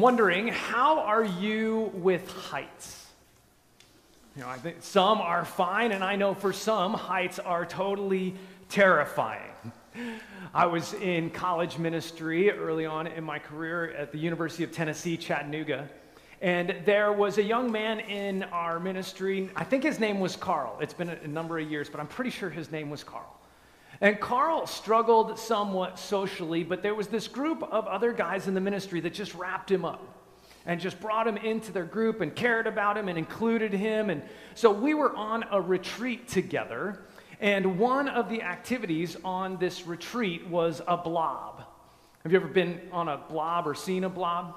Wondering, how are you with heights? You know, I think some are fine, and I know for some, heights are totally terrifying. I was in college ministry early on in my career at the University of Tennessee, Chattanooga. And there was a young man in our ministry. I think his name was Carl. It's been a number of years, but I'm pretty sure his name was Carl. And Carl struggled somewhat socially, but there was this group of other guys in the ministry that just wrapped him up and just brought him into their group and cared about him and included him. And so we were on a retreat together. And one of the activities on this retreat was a blob. Have you ever been on a blob or seen a blob?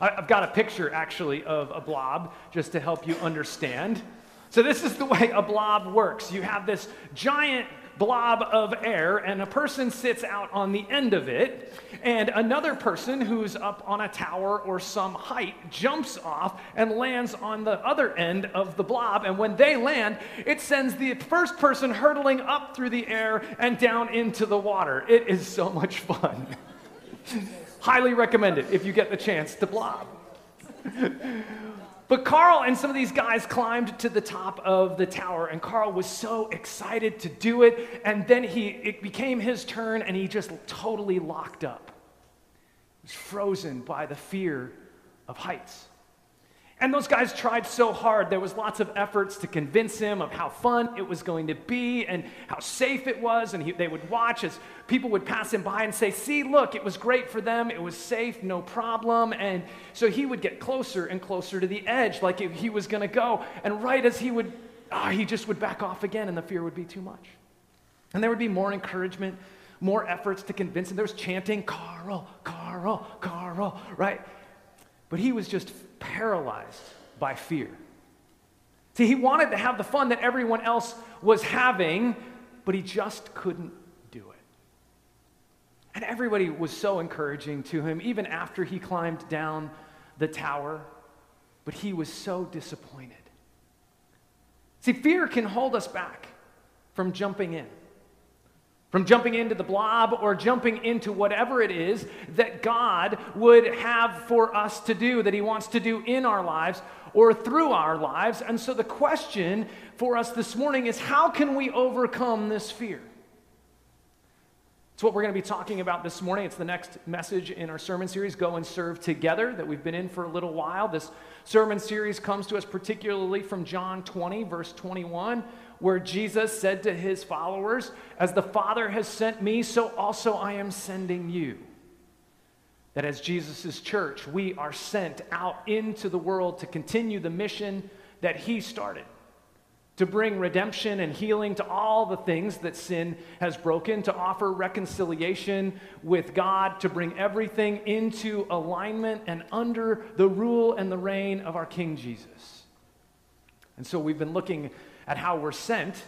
I've got a picture actually of a blob just to help you understand. So, this is the way a blob works you have this giant blob of air, and a person sits out on the end of it, and another person who's up on a tower or some height jumps off and lands on the other end of the blob. And when they land, it sends the first person hurtling up through the air and down into the water. It is so much fun. Highly recommend it if you get the chance to blob. But Carl and some of these guys climbed to the top of the tower, and Carl was so excited to do it. And then he, it became his turn, and he just totally locked up. He was frozen by the fear of heights. And those guys tried so hard. There was lots of efforts to convince him of how fun it was going to be and how safe it was. And he, they would watch as people would pass him by and say, See, look, it was great for them. It was safe, no problem. And so he would get closer and closer to the edge, like he was going to go. And right as he would, ah, he just would back off again, and the fear would be too much. And there would be more encouragement, more efforts to convince him. There was chanting, Carl, Carl, Carl, right? But he was just paralyzed by fear. See, he wanted to have the fun that everyone else was having, but he just couldn't do it. And everybody was so encouraging to him, even after he climbed down the tower, but he was so disappointed. See, fear can hold us back from jumping in from jumping into the blob or jumping into whatever it is that God would have for us to do, that He wants to do in our lives or through our lives. And so the question for us this morning is how can we overcome this fear? It's what we're going to be talking about this morning. It's the next message in our sermon series, Go and Serve Together, that we've been in for a little while. This sermon series comes to us particularly from John 20, verse 21 where Jesus said to his followers, As the Father has sent me, so also I am sending you. That as Jesus' church, we are sent out into the world to continue the mission that he started to bring redemption and healing to all the things that sin has broken, to offer reconciliation with God, to bring everything into alignment and under the rule and the reign of our King Jesus. And so we've been looking at how we're sent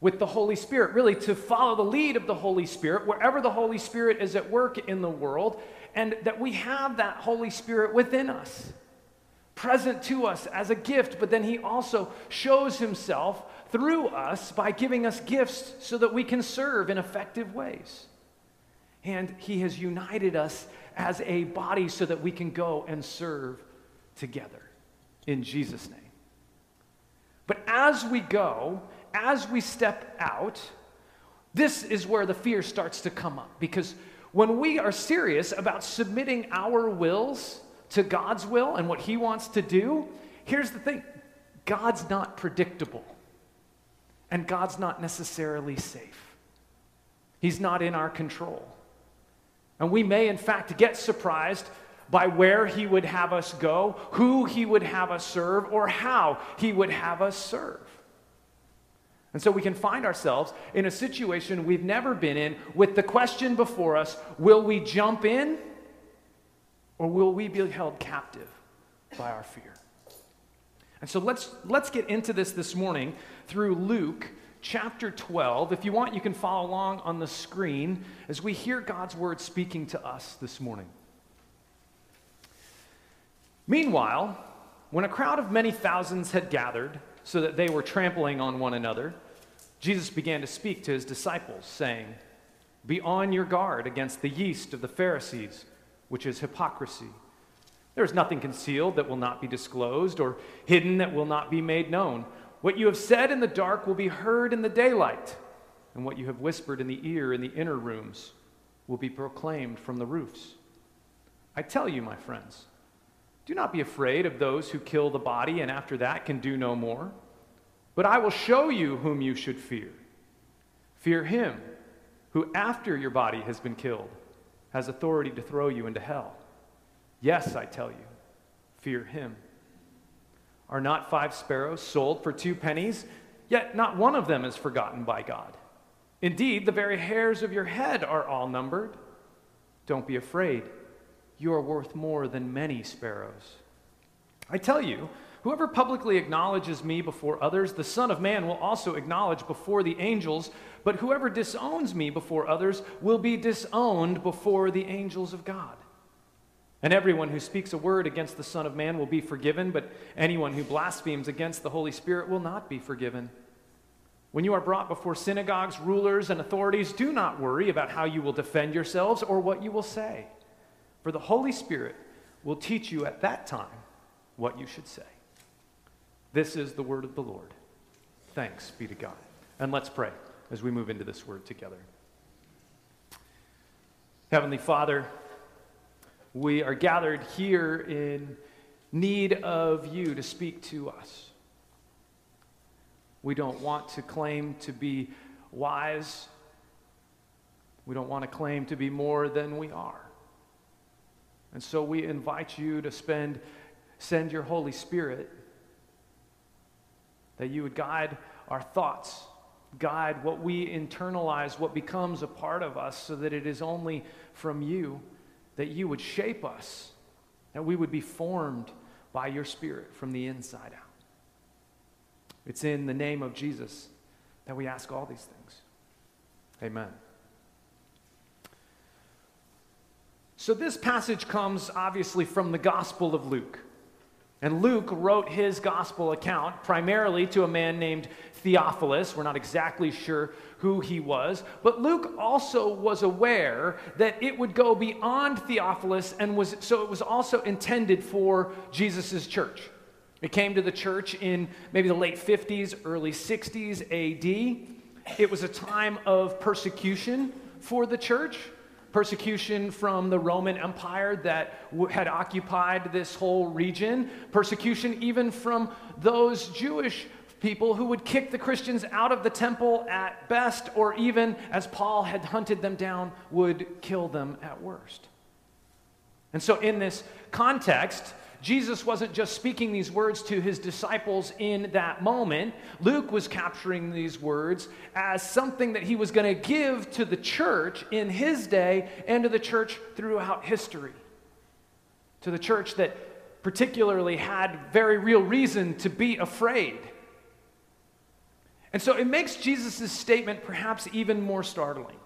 with the Holy Spirit, really to follow the lead of the Holy Spirit wherever the Holy Spirit is at work in the world, and that we have that Holy Spirit within us, present to us as a gift, but then He also shows Himself through us by giving us gifts so that we can serve in effective ways. And He has united us as a body so that we can go and serve together. In Jesus' name. But as we go, as we step out, this is where the fear starts to come up. Because when we are serious about submitting our wills to God's will and what He wants to do, here's the thing God's not predictable, and God's not necessarily safe. He's not in our control. And we may, in fact, get surprised by where he would have us go, who he would have us serve, or how he would have us serve. And so we can find ourselves in a situation we've never been in with the question before us will we jump in Or will we be held captive by our fear? And so let's, let's get into this this morning through Luke chapter 12. If you want, you can follow along on the screen as we hear God's word speaking to us this morning. Meanwhile, when a crowd of many thousands had gathered so that they were trampling on one another, Jesus began to speak to his disciples, saying, Be on your guard against the yeast of the Pharisees, which is hypocrisy. There is nothing concealed that will not be disclosed, or hidden that will not be made known. What you have said in the dark will be heard in the daylight, and what you have whispered in the ear in the inner rooms will be proclaimed from the roofs. I tell you, my friends, do not be afraid of those who kill the body and after that can do no more. But I will show you whom you should fear. Fear him who, after your body has been killed, has authority to throw you into hell. Yes, I tell you, fear him. Are not five sparrows sold for two pennies? Yet not one of them is forgotten by God. Indeed, the very hairs of your head are all numbered. Don't be afraid. You are worth more than many sparrows. I tell you, whoever publicly acknowledges me before others, the Son of Man will also acknowledge before the angels. But whoever disowns me before others will be disowned before the angels of God. And everyone who speaks a word against the Son of Man will be forgiven, but anyone who blasphemes against the Holy Spirit will not be forgiven. When you are brought before synagogues, rulers, and authorities, do not worry about how you will defend yourselves or what you will say, for the Holy Spirit will teach you at that time what you should say. This is the word of the Lord. Thanks be to God. And let's pray as we move into this word together. Heavenly Father, we are gathered here in need of you to speak to us. We don't want to claim to be wise. We don't want to claim to be more than we are. And so we invite you to spend, send your Holy Spirit that you would guide our thoughts guide what we internalize, what becomes a part of us, so that it is only from you that you would shape us, that we would be formed by your Spirit from the inside out. It's in the name of Jesus that we ask all these things. Amen. So, this passage comes obviously from the Gospel of Luke. And Luke wrote his gospel account primarily to a man named Theophilus. We're not exactly sure who he was, but Luke also was aware that it would go beyond Theophilus and was so it was also intended for Jesus' church. It came to the church in maybe the late 50s, early 60s AD. It was a time of persecution for the church persecution from the Roman Empire that w- had occupied this whole region, persecution even from those Jewish people who would kick the Christians out of the temple at best, or even, as Paul had hunted them down, would kill them at worst. And so, in this context, Jesus wasn't just speaking these words to his disciples in that moment. Luke was capturing these words as something that he was going to give to the church in his day and to the church throughout history. To the church that particularly had very real reason to be afraid. And so it makes Jesus' statement perhaps even more startling.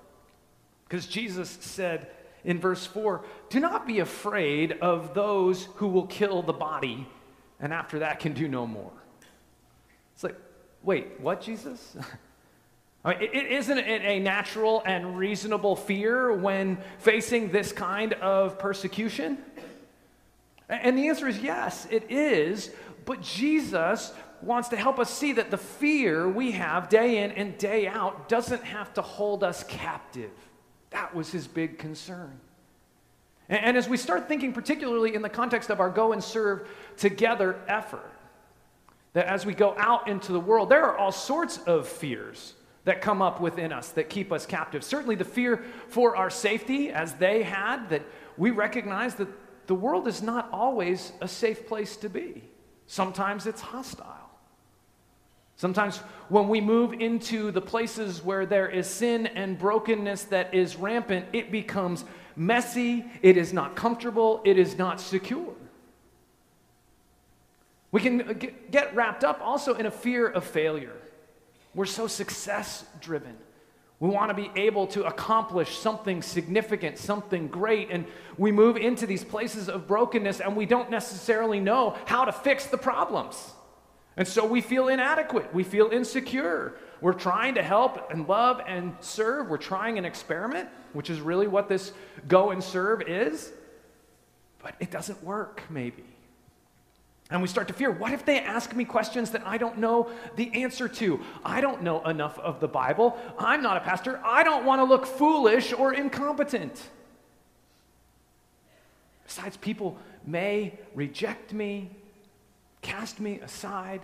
Because Jesus said, in verse 4 Do not be afraid of those who will kill the body and after that can do no more. It's like, wait, what, Jesus? I mean, it isn't it a natural and reasonable fear when facing this kind of persecution? And the answer is yes, it is. But Jesus wants to help us see that the fear we have day in and day out doesn't have to hold us captive. That was his big concern. And, and as we start thinking, particularly in the context of our go and serve together effort, that as we go out into the world, there are all sorts of fears that come up within us that keep us captive. Certainly, the fear for our safety, as they had, that we recognize that the world is not always a safe place to be. Sometimes it's hostile. Sometimes when we move into the places where there is sin and brokenness that is rampant, it becomes messy, it is not comfortable, it is not secure. We can get wrapped up also in a fear of failure. We're so success driven. We want to be able to accomplish something significant, something great, and we move into these places of brokenness and we don't necessarily know how to fix the problems. And so we feel inadequate, we feel insecure. We're trying to help and love and serve. We're trying an experiment, which is really what this go and serve is, but it doesn't work, maybe. And we start to fear what if they ask me questions that I don't know the answer to? I don't know enough of the Bible. I'm not a pastor. I don't want to look foolish or incompetent. Besides, people may reject me, cast me aside.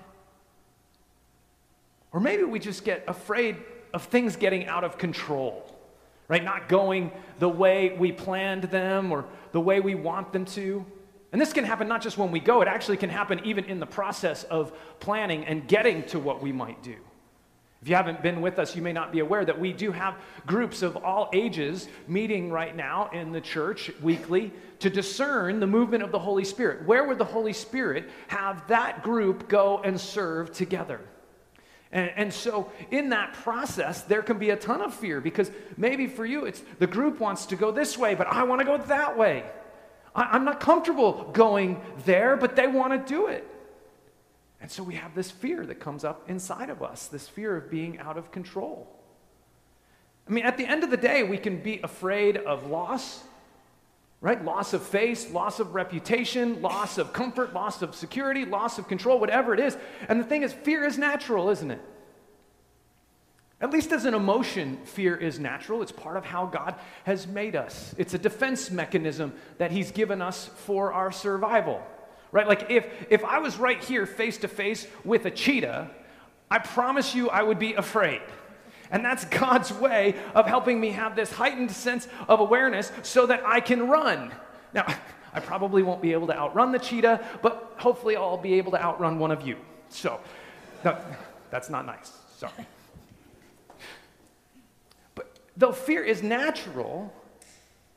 Or maybe we just get afraid of things getting out of control, right? Not going the way we planned them or the way we want them to. And this can happen not just when we go, it actually can happen even in the process of planning and getting to what we might do. If you haven't been with us, you may not be aware that we do have groups of all ages meeting right now in the church weekly to discern the movement of the Holy Spirit. Where would the Holy Spirit have that group go and serve together? And, and, so, in that process, there can be a ton of fear because maybe for you, it's the group wants to go this way, but I want to go that way. I, am not comfortable going there, but they want to do it. And so we have this fear that comes up inside of us this fear of being out of control. I mean, at the end of the day, we can be afraid of loss, right? Loss of face, loss of reputation, loss of comfort, loss of security, loss of control, whatever it is. And the thing is, fear is natural, isn't it? At least as an emotion, fear is natural. It's part of how God has made us. It's a defense mechanism that He's given us for our survival. Right? Like if, if I was right here face to face with a cheetah, I promise you I would be afraid. And that's God's way of helping me have this heightened sense of awareness so that I can run. Now, I probably won't be able to outrun the cheetah, but hopefully I'll be able to outrun one of you. So, no, that's not nice. Sorry. But though fear is natural,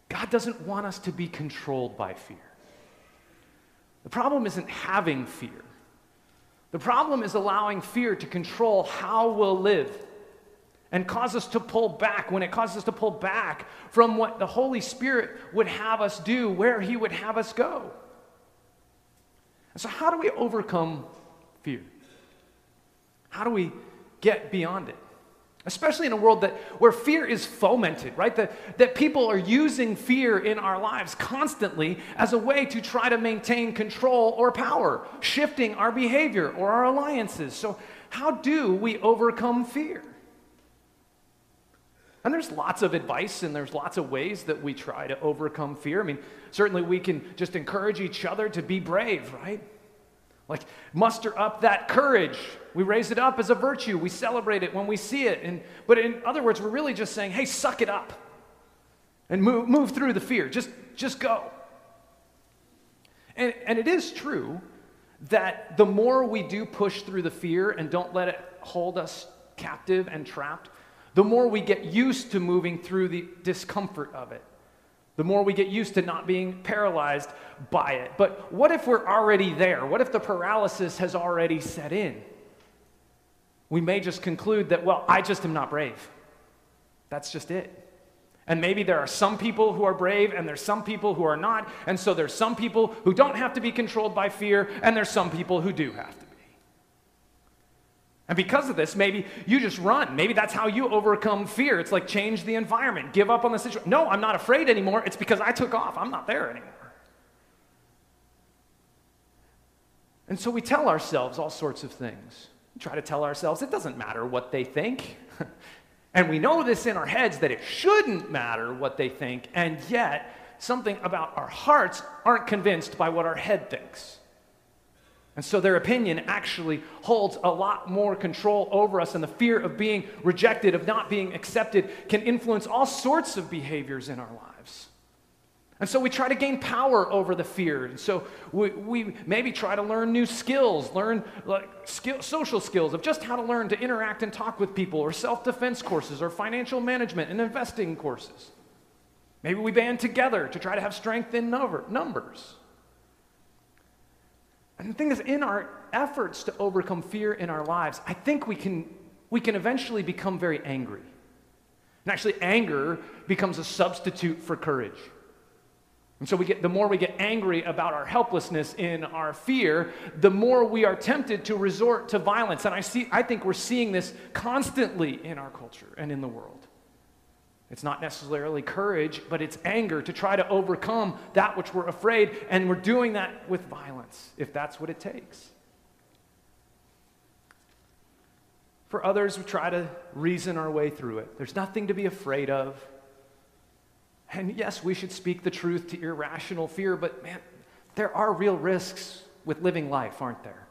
God doesn't want us to be controlled by fear. The problem isn't having fear. The problem is allowing fear to control how we'll live and cause us to pull back when it causes us to pull back from what the Holy Spirit would have us do, where He would have us go. And so, how do we overcome fear? How do we get beyond it? Especially in a world that, where fear is fomented, right? That, that people are using fear in our lives constantly as a way to try to maintain control or power, shifting our behavior or our alliances. So, how do we overcome fear? And there's lots of advice and there's lots of ways that we try to overcome fear. I mean, certainly we can just encourage each other to be brave, right? Like, muster up that courage. We raise it up as a virtue. We celebrate it when we see it. And, but in other words, we're really just saying, hey, suck it up and move, move through the fear. Just, just go. And, and it is true that the more we do push through the fear and don't let it hold us captive and trapped, the more we get used to moving through the discomfort of it the more we get used to not being paralyzed by it. But what if we're already there? What if the paralysis has already set in? We may just conclude that, well, I just am not brave. That's just it. And maybe there are some people who are brave and there's some people who are not. And so there's some people who don't have to be controlled by fear and there's some people who do have to. Be. And because of this, maybe you just run. Maybe that's how you overcome fear. It's like change the environment, give up on the situation. No, I'm not afraid anymore. It's because I took off. I'm not there anymore. And so we tell ourselves all sorts of things. Try to tell ourselves it doesn't matter what they think. and we know this in our heads that it shouldn't matter what they think, and yet something about our hearts aren't convinced by what our head thinks. And so their opinion actually holds a lot more control over us, and the fear of being rejected, of not being accepted, can influence all sorts of behaviors in our lives. And so we try to gain power over the fear. And so we, we maybe try to learn new skills, learn like skill, social skills of just how to learn to interact and talk with people, or self defense courses, or financial management and investing courses. Maybe we band together to try to have strength in number, numbers. And the thing is, in our efforts to overcome fear in our lives, I think we can, we can eventually become very angry. And actually, anger becomes a substitute for courage. And so we get the more we get angry about our helplessness in our fear, the more we are tempted to resort to violence. And I see I think we're seeing this constantly in our culture and in the world. It's not necessarily courage, but it's anger to try to overcome that which we're afraid, and we're doing that with violence, if that's what it takes. For others, we try to reason our way through it. There's nothing to be afraid of. And yes, we should speak the truth to irrational fear, but man, there are real risks with living life, aren't there?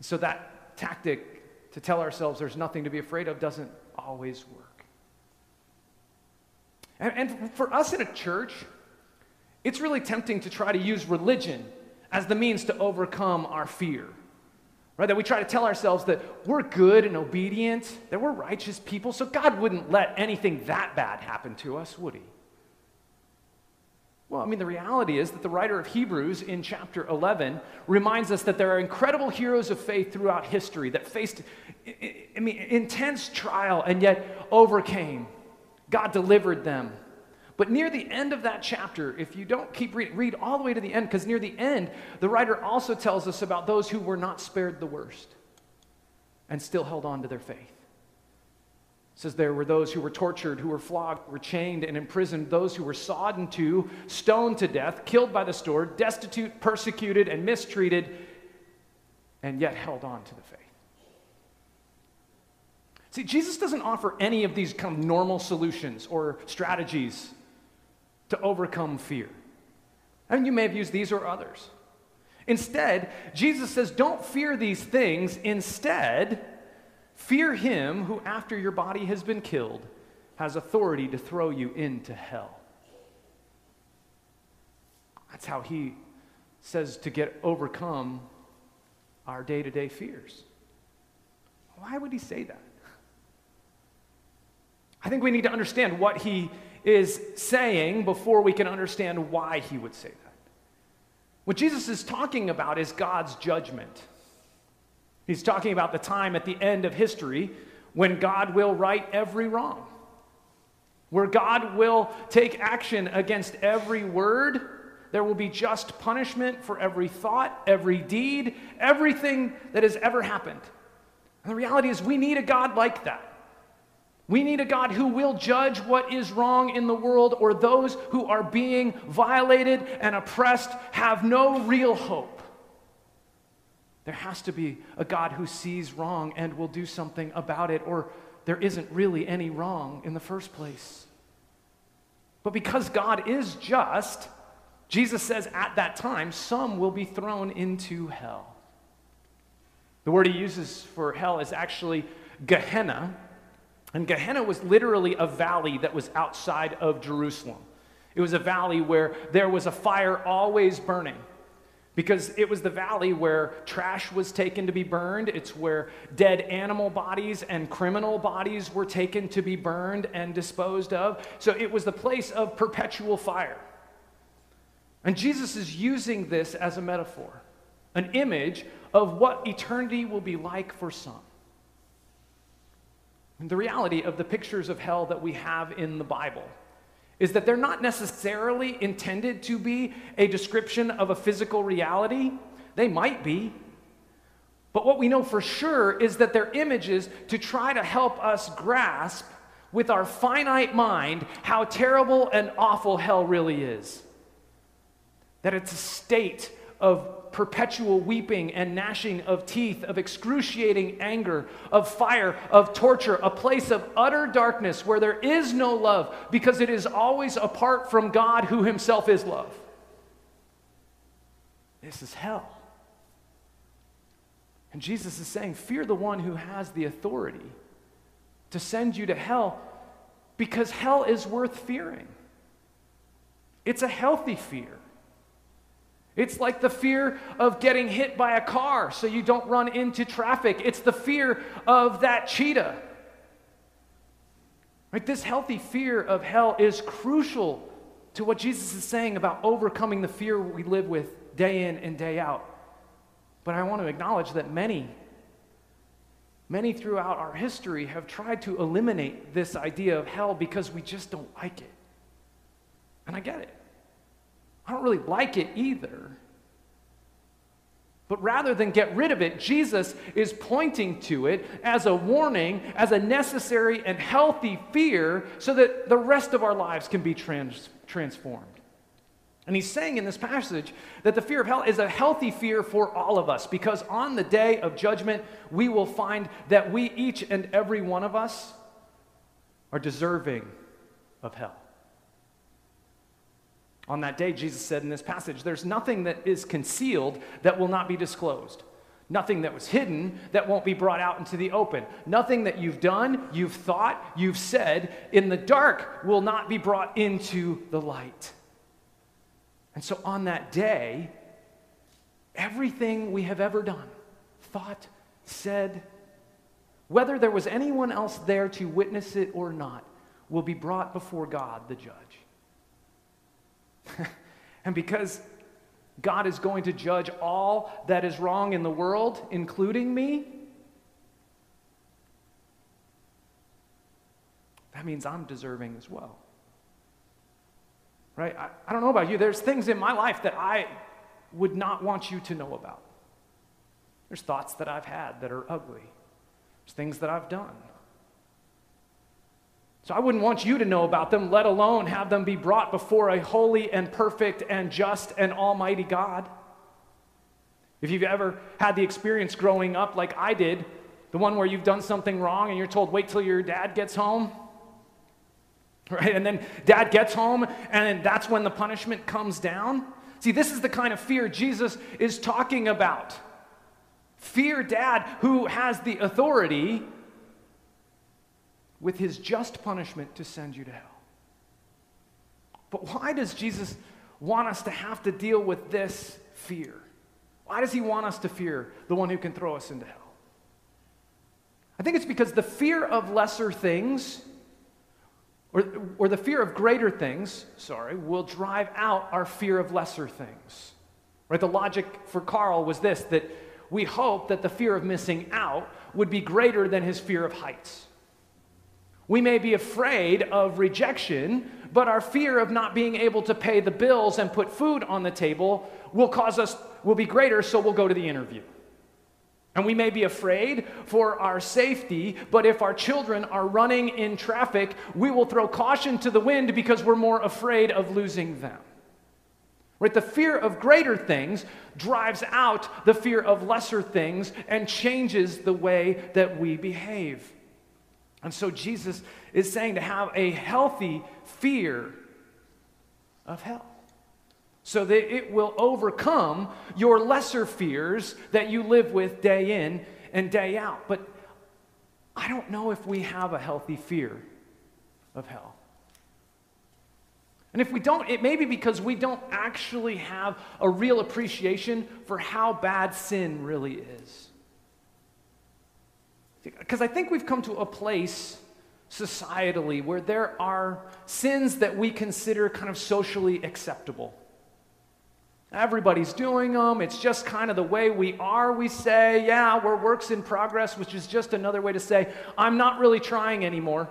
So that tactic to tell ourselves there's nothing to be afraid of doesn't always work. And, and for us in a church, it's really tempting to try to use religion as the means to overcome our fear. Right? That we try to tell ourselves that we're good and obedient, that we're righteous people, so God wouldn't let anything that bad happen to us, would He? Well, I mean, the reality is that the writer of Hebrews in chapter 11 reminds us that there are incredible heroes of faith throughout history that faced, I mean, intense trial and yet overcame. God delivered them. But near the end of that chapter, if you don't keep read all the way to the end, because near the end, the writer also tells us about those who were not spared the worst and still held on to their faith. Says there were those who were tortured, who were flogged, were chained and imprisoned, those who were sawed in two, stoned to death, killed by the sword, destitute, persecuted, and mistreated, and yet held on to the faith. See, Jesus doesn't offer any of these kind of normal solutions or strategies to overcome fear. Mean, you may have used these or others. Instead, Jesus says, don't fear these things. Instead, fear him who, after your body has been killed, has authority to throw you into hell. That's how he says to get overcome our day to day fears. Why would he say that? I think we need to understand what he is saying before we can understand why he would say that. What Jesus is talking about is God's judgment. He's talking about the time at the end of history when God will right every wrong, where God will take action against every word. There will be just punishment for every thought, every deed, everything that has ever happened. And the reality is, we need a God like that. We need a God who will judge what is wrong in the world, or those who are being violated and oppressed have no real hope. There has to be a God who sees wrong and will do something about it, or there isn't really any wrong in the first place. But because God is just, Jesus says at that time, some will be thrown into hell. The word he uses for hell is actually Gehenna and Gehenna was literally a valley that was outside of Jerusalem. It was a valley where there was a fire always burning because it was the valley where trash was taken to be burned. It's where dead animal bodies and criminal bodies were taken to be burned and disposed of. So it was the place of perpetual fire. And Jesus is using this as a metaphor, an image of what eternity will be like for some. And the reality of the pictures of hell that we have in the Bible is that they're not necessarily intended to be a description of a physical reality. They might be. But what we know for sure is that they're images to try to help us grasp with our finite mind how terrible and awful hell really is. That it's a state of perpetual weeping and gnashing of teeth, of excruciating anger, of fire, of torture, a place of utter darkness where there is no love because it is always apart from God who himself is love. This is hell. And Jesus is saying, Fear the one who has the authority to send you to hell because hell is worth fearing. It's a healthy fear. It's like the fear of getting hit by a car so you don't run into traffic. It's the fear of that cheetah. Right? This healthy fear of hell is crucial to what Jesus is saying about overcoming the fear we live with day in and day out. But I want to acknowledge that many, many throughout our history have tried to eliminate this idea of hell because we just don't like it. And I get it. I don't really like it either. But rather than get rid of it, Jesus is pointing to it as a warning, as a necessary and healthy fear, so that the rest of our lives can be trans- transformed. And he's saying in this passage that the fear of hell is a healthy fear for all of us because on the day of judgment, we will find that we, each and every one of us, are deserving of hell. On that day, Jesus said in this passage, There's nothing that is concealed that will not be disclosed. Nothing that was hidden that won't be brought out into the open. Nothing that you've done, you've thought, you've said in the dark will not be brought into the light. And so on that day, everything we have ever done, thought, said, whether there was anyone else there to witness it or not, will be brought before God, the judge. and because God is going to judge all that is wrong in the world, including me, that means I'm deserving as well. Right? I, I, don't know about you. There's things in my life that I would not want you to know about. There's thoughts that I've had that are ugly. There's things that I've done. So I wouldn't want you to know about them, let alone have them be brought before a holy and perfect and just and almighty God. If you've ever had the experience growing up like I did, the one where you've done something wrong and you're told, wait till your dad gets home, right? And then dad gets home, and that's when the punishment comes down. See, this is the kind of fear Jesus is talking about. Fear dad who has the authority with his just punishment to send you to hell. But why does Jesus want us to have to deal with this fear? Why does he want us to fear the one who can throw us into hell? I think it's because the fear of lesser things, or, or the fear of greater things, sorry, will drive out our fear of lesser things. Right? The logic for Carl was this that we hope that the fear of missing out would be greater than his fear of heights. We may be afraid of rejection, but our fear of not being able to pay the bills and put food on the table will cause us will be greater, so we'll go to the interview. And we may be afraid for our safety, but if our children are running in traffic, we will throw caution to the wind because we're more afraid of losing them. Right? The fear of greater things drives out the fear of lesser things and changes the way that we behave. And so Jesus is saying to have a healthy fear of hell so that it will overcome your lesser fears that you live with day in and day out. But I don't know if we have a healthy fear of hell. And if we don't, it may be because we don't actually have a real appreciation for how bad sin really is. Because I think we've come to a place societally where there are sins that we consider kind of socially acceptable. Everybody's doing them. It's just kind of the way we are. We say, yeah, we're works in progress, which is just another way to say, I'm not really trying anymore.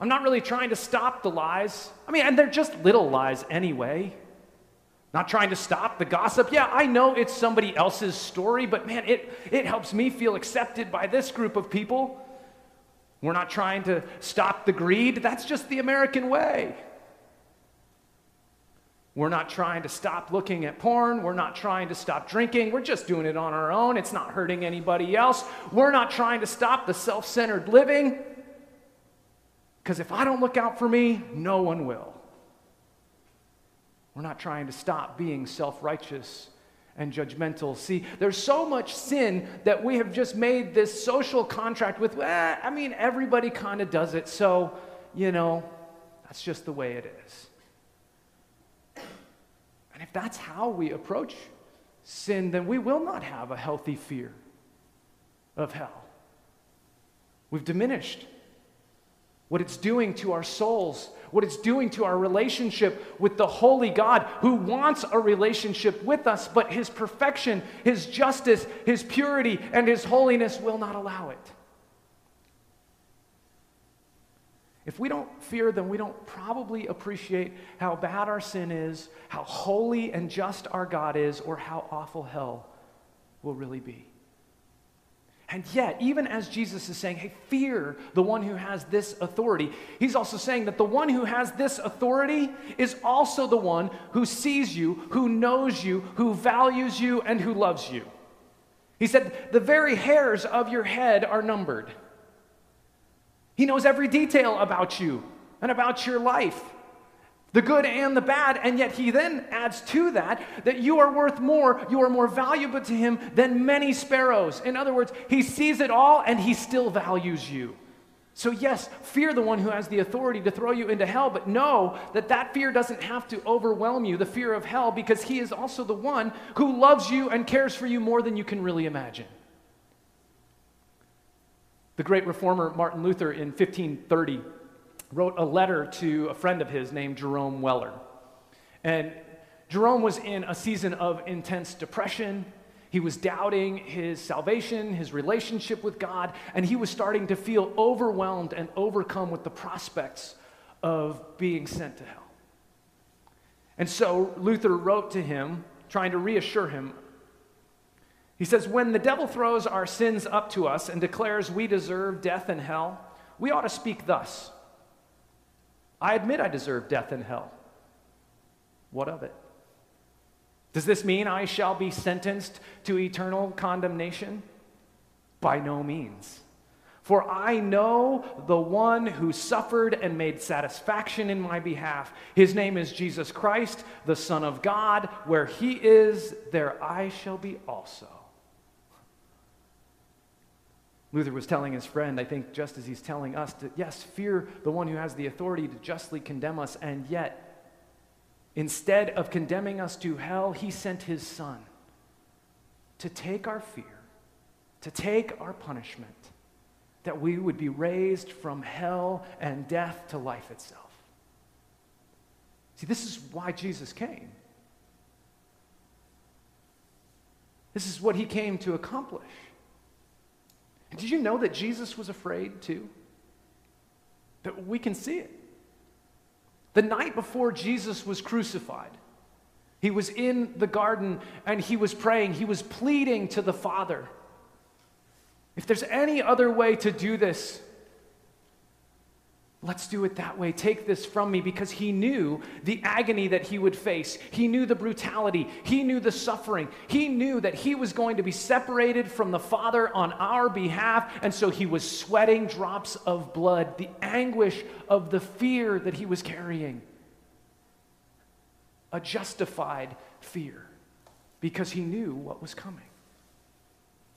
I'm not really trying to stop the lies. I mean, and they're just little lies anyway. Not trying to stop the gossip. Yeah, I know it's somebody else's story, but man, it, it helps me feel accepted by this group of people. We're not trying to stop the greed. That's just the American way. We're not trying to stop looking at porn. We're not trying to stop drinking. We're just doing it on our own. It's not hurting anybody else. We're not trying to stop the self centered living. Because if I don't look out for me, no one will. We're not trying to stop being self righteous and judgmental. See, there's so much sin that we have just made this social contract with. Eh, I mean, everybody kind of does it, so, you know, that's just the way it is. And if that's how we approach sin, then we will not have a healthy fear of hell. We've diminished what it's doing to our souls, what it's doing to our relationship with the holy God who wants a relationship with us, but his perfection, his justice, his purity, and his holiness will not allow it. If we don't fear them, we don't probably appreciate how bad our sin is, how holy and just our God is, or how awful hell will really be. And yet, even as Jesus is saying, hey, fear the one who has this authority, he's also saying that the one who has this authority is also the one who sees you, who knows you, who values you, and who loves you. He said, the very hairs of your head are numbered. He knows every detail about you and about your life, the good and the bad. And yet he then adds to that that you are worth more, you are more valuable to him than many sparrows. In other words, he sees it all and he still values you. So, yes, fear the one who has the authority to throw you into hell, but know that that fear doesn't have to overwhelm you, the fear of hell, because he is also the one who loves you and cares for you more than you can really imagine. The great reformer Martin Luther in 1530 wrote a letter to a friend of his named Jerome Weller. And Jerome was in a season of intense depression. He was doubting his salvation, his relationship with God, and he was starting to feel overwhelmed and overcome with the prospects of being sent to hell. And so Luther wrote to him, trying to reassure him he says, When the devil throws our sins up to us and declares we deserve death and hell, we ought to speak thus I admit I deserve death and hell. What of it? Does this mean I shall be sentenced to eternal condemnation? By no means. For I know the one who suffered and made satisfaction in my behalf. His name is Jesus Christ, the Son of God. Where he is, there I shall be also. Luther was telling his friend, I think just as he's telling us, to yes, fear the one who has the authority to justly condemn us, and yet, instead of condemning us to hell, he sent his son to take our fear, to take our punishment, that we would be raised from hell and death to life itself. See, this is why Jesus came. This is what he came to accomplish. Did you know that Jesus was afraid too? That we can see it. The night before Jesus was crucified, he was in the garden and he was praying. He was pleading to the Father. If there's any other way to do this, Let's do it that way. Take this from me because he knew the agony that he would face. He knew the brutality. He knew the suffering. He knew that he was going to be separated from the Father on our behalf. And so he was sweating drops of blood, the anguish of the fear that he was carrying. A justified fear because he knew what was coming.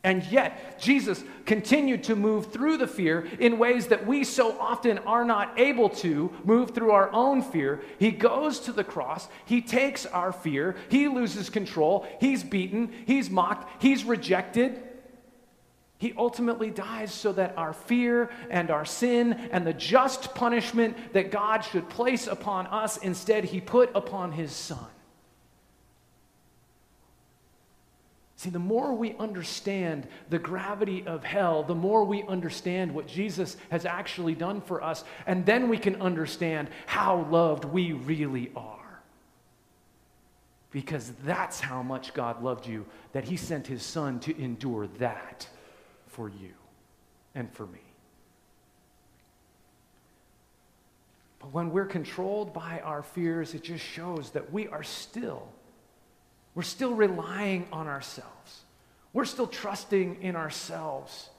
And yet, Jesus continued to move through the fear in ways that we so often are not able to move through our own fear. He goes to the cross, He takes our fear, He loses control, He's beaten, He's mocked, He's rejected. He ultimately dies so that our fear and our sin and the just punishment that God should place upon us, instead, He put upon His Son. See, the more we understand the gravity of hell, the more we understand what Jesus has actually done for us, and then we can understand how loved we really are. Because that's how much God loved you, that He sent His Son to endure that for you and for me. But when we're controlled by our fears, it just shows that we are still we're still relying on ourselves. We're still trusting in ourselves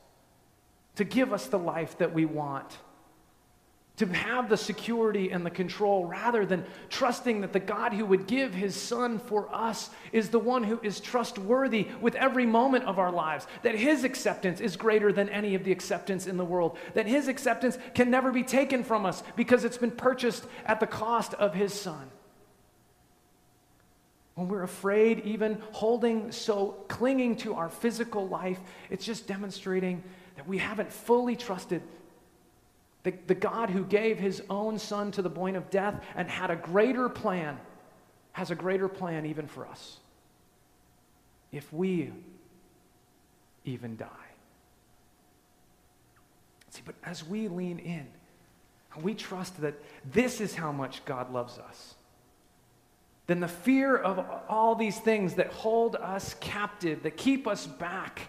to give us the life that we want, to have the security and the control, rather than trusting that the God who would give his son for us is the one who is trustworthy with every moment of our lives, that his acceptance is greater than any of the acceptance in the world, that his acceptance can never be taken from us because it's been purchased at the cost of his son when we're afraid, even holding so, clinging to our physical life, it's just demonstrating that we haven't fully trusted The, the God who gave his own son to the point of death and had a greater plan, has a greater plan even for us. If we even die. See, but as we lean in, we trust that this is how much God loves us, then the fear of all these things that hold us captive, that keep us back,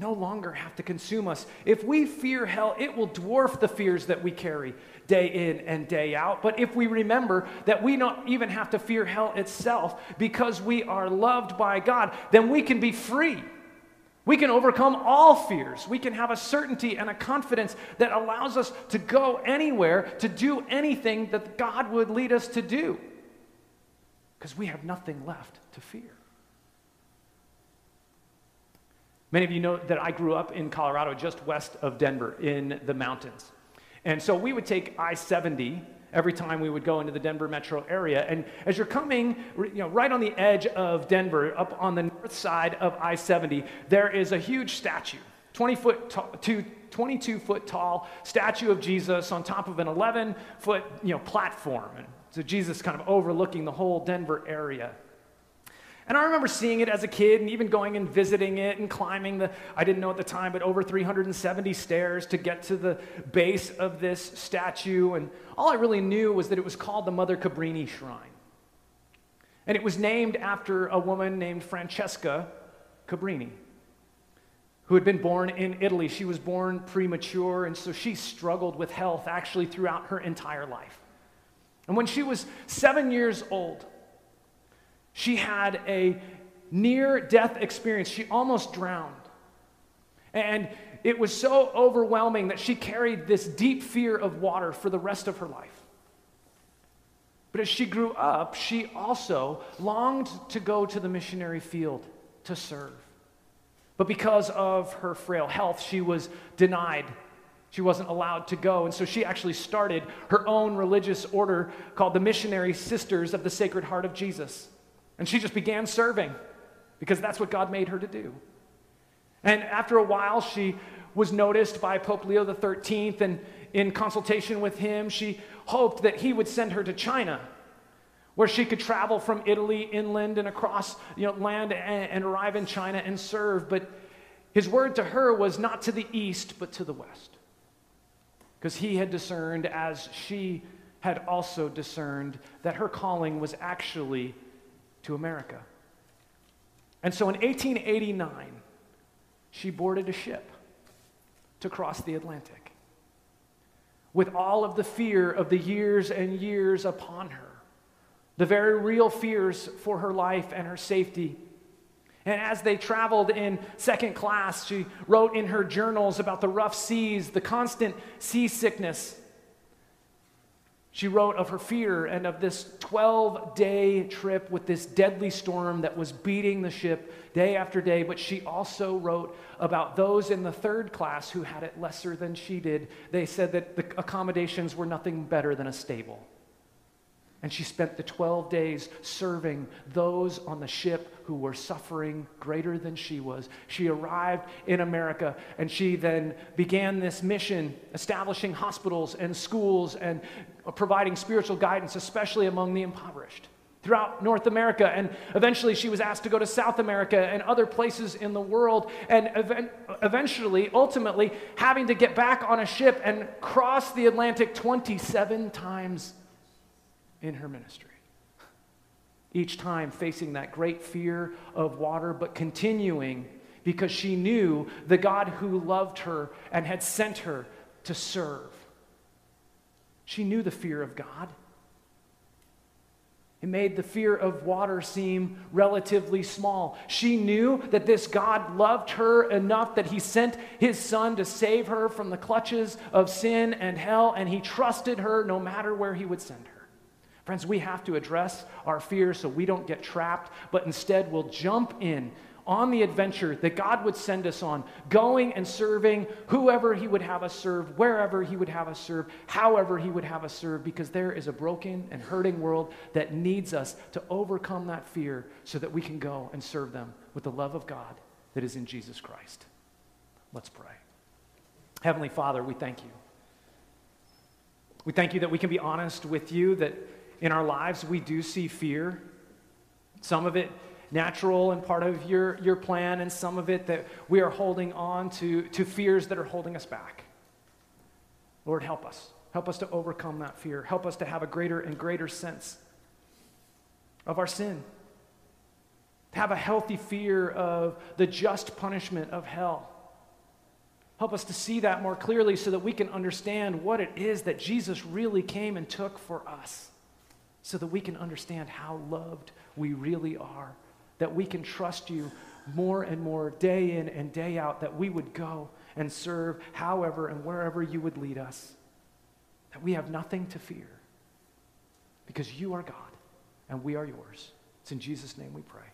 no longer have to consume us. If we fear hell, it will dwarf the fears that we carry day in and day out. But if we remember that we don't even have to fear hell itself because we are loved by God, then we can be free. We can overcome all fears. We can have a certainty and a confidence that allows us to go anywhere, to do anything that God would lead us to do. Because we have nothing left to fear. Many of you know that I grew up in Colorado, just west of Denver, in the mountains. And so we would take I 70 every time we would go into the Denver metro area. And as you're coming, you know, right on the edge of Denver, up on the north side of I 70, there is a huge statue, 20 foot to 22 foot tall statue of Jesus on top of an 11 foot you know, platform. So Jesus kind of overlooking the whole Denver area. And I remember seeing it as a kid and even going and visiting it and climbing the, I didn't know at the time, but over 370 stairs to get to the base of this statue. And all I really knew was that it was called the Mother Cabrini Shrine. And it was named after a woman named Francesca Cabrini, who had been born in Italy. She was born premature, and so she struggled with health actually throughout her entire life. And when she was seven years old, she had a near death experience. She almost drowned. And it was so overwhelming that she carried this deep fear of water for the rest of her life. But as she grew up, she also longed to go to the missionary field to serve. But because of her frail health, she was denied. She wasn't allowed to go. And so she actually started her own religious order called the Missionary Sisters of the Sacred Heart of Jesus. And she just began serving because that's what God made her to do. And after a while, she was noticed by Pope Leo XIII, and in consultation with him, she hoped that he would send her to China, where she could travel from Italy inland and across you know, land and, and arrive in China and serve. But his word to her was not to the east, but to the west. Because he had discerned, as she had also discerned, that her calling was actually to America. And so in 1889, she boarded a ship to cross the Atlantic with all of the fear of the years and years upon her, the very real fears for her life and her safety. And as they traveled in second class, she wrote in her journals about the rough seas, the constant seasickness, she wrote of her fear and of this 12 day trip with this deadly storm that was beating the ship day after day. But she also wrote about those in the third class who had it lesser than she did. They said that the accommodations were nothing better than a stable. And she spent the 12 days serving those on the ship who were suffering greater than she was. She arrived in America and she then began this mission, establishing hospitals and schools and providing spiritual guidance, especially among the impoverished throughout North America. And eventually she was asked to go to South America and other places in the world. And eventually, ultimately, having to get back on a ship and cross the Atlantic 27 times in her ministry. Each time facing that great fear of water, but continuing because she knew the God who loved her and had sent her to serve. She knew the fear of God. It made the fear of water seem relatively small. She knew that this God loved her enough that he sent his son to save her from the clutches of sin and hell, and he trusted her no matter where he would send her. Friends, we have to address our fears so we don't get trapped, but instead we'll jump in on the adventure that God would send us on, going and serving whoever He would have us serve, wherever He would have us serve, however He would have us serve, because there is a broken and hurting world that needs us to overcome that fear so that we can go and serve them with the love of God that is in Jesus Christ. Let's pray. Heavenly Father, we thank you We thank you that we can be honest with you, that in our lives we do see fear. Some of it natural and part of your, your plan, and some of it that we are holding on to, to fears that are holding us back. Lord, help us. Help us to overcome that fear. Help us to have a greater and greater sense of our sin. To have a healthy fear of the just punishment of hell. Help us to see that more clearly so that we can understand what it is that Jesus really came and took for us. So that we can understand how loved we really are. That we can trust you more and more day in and day out. That we would go and serve however and wherever you would lead us. That we have nothing to fear because you are God and we are yours. It's in Jesus' name we pray.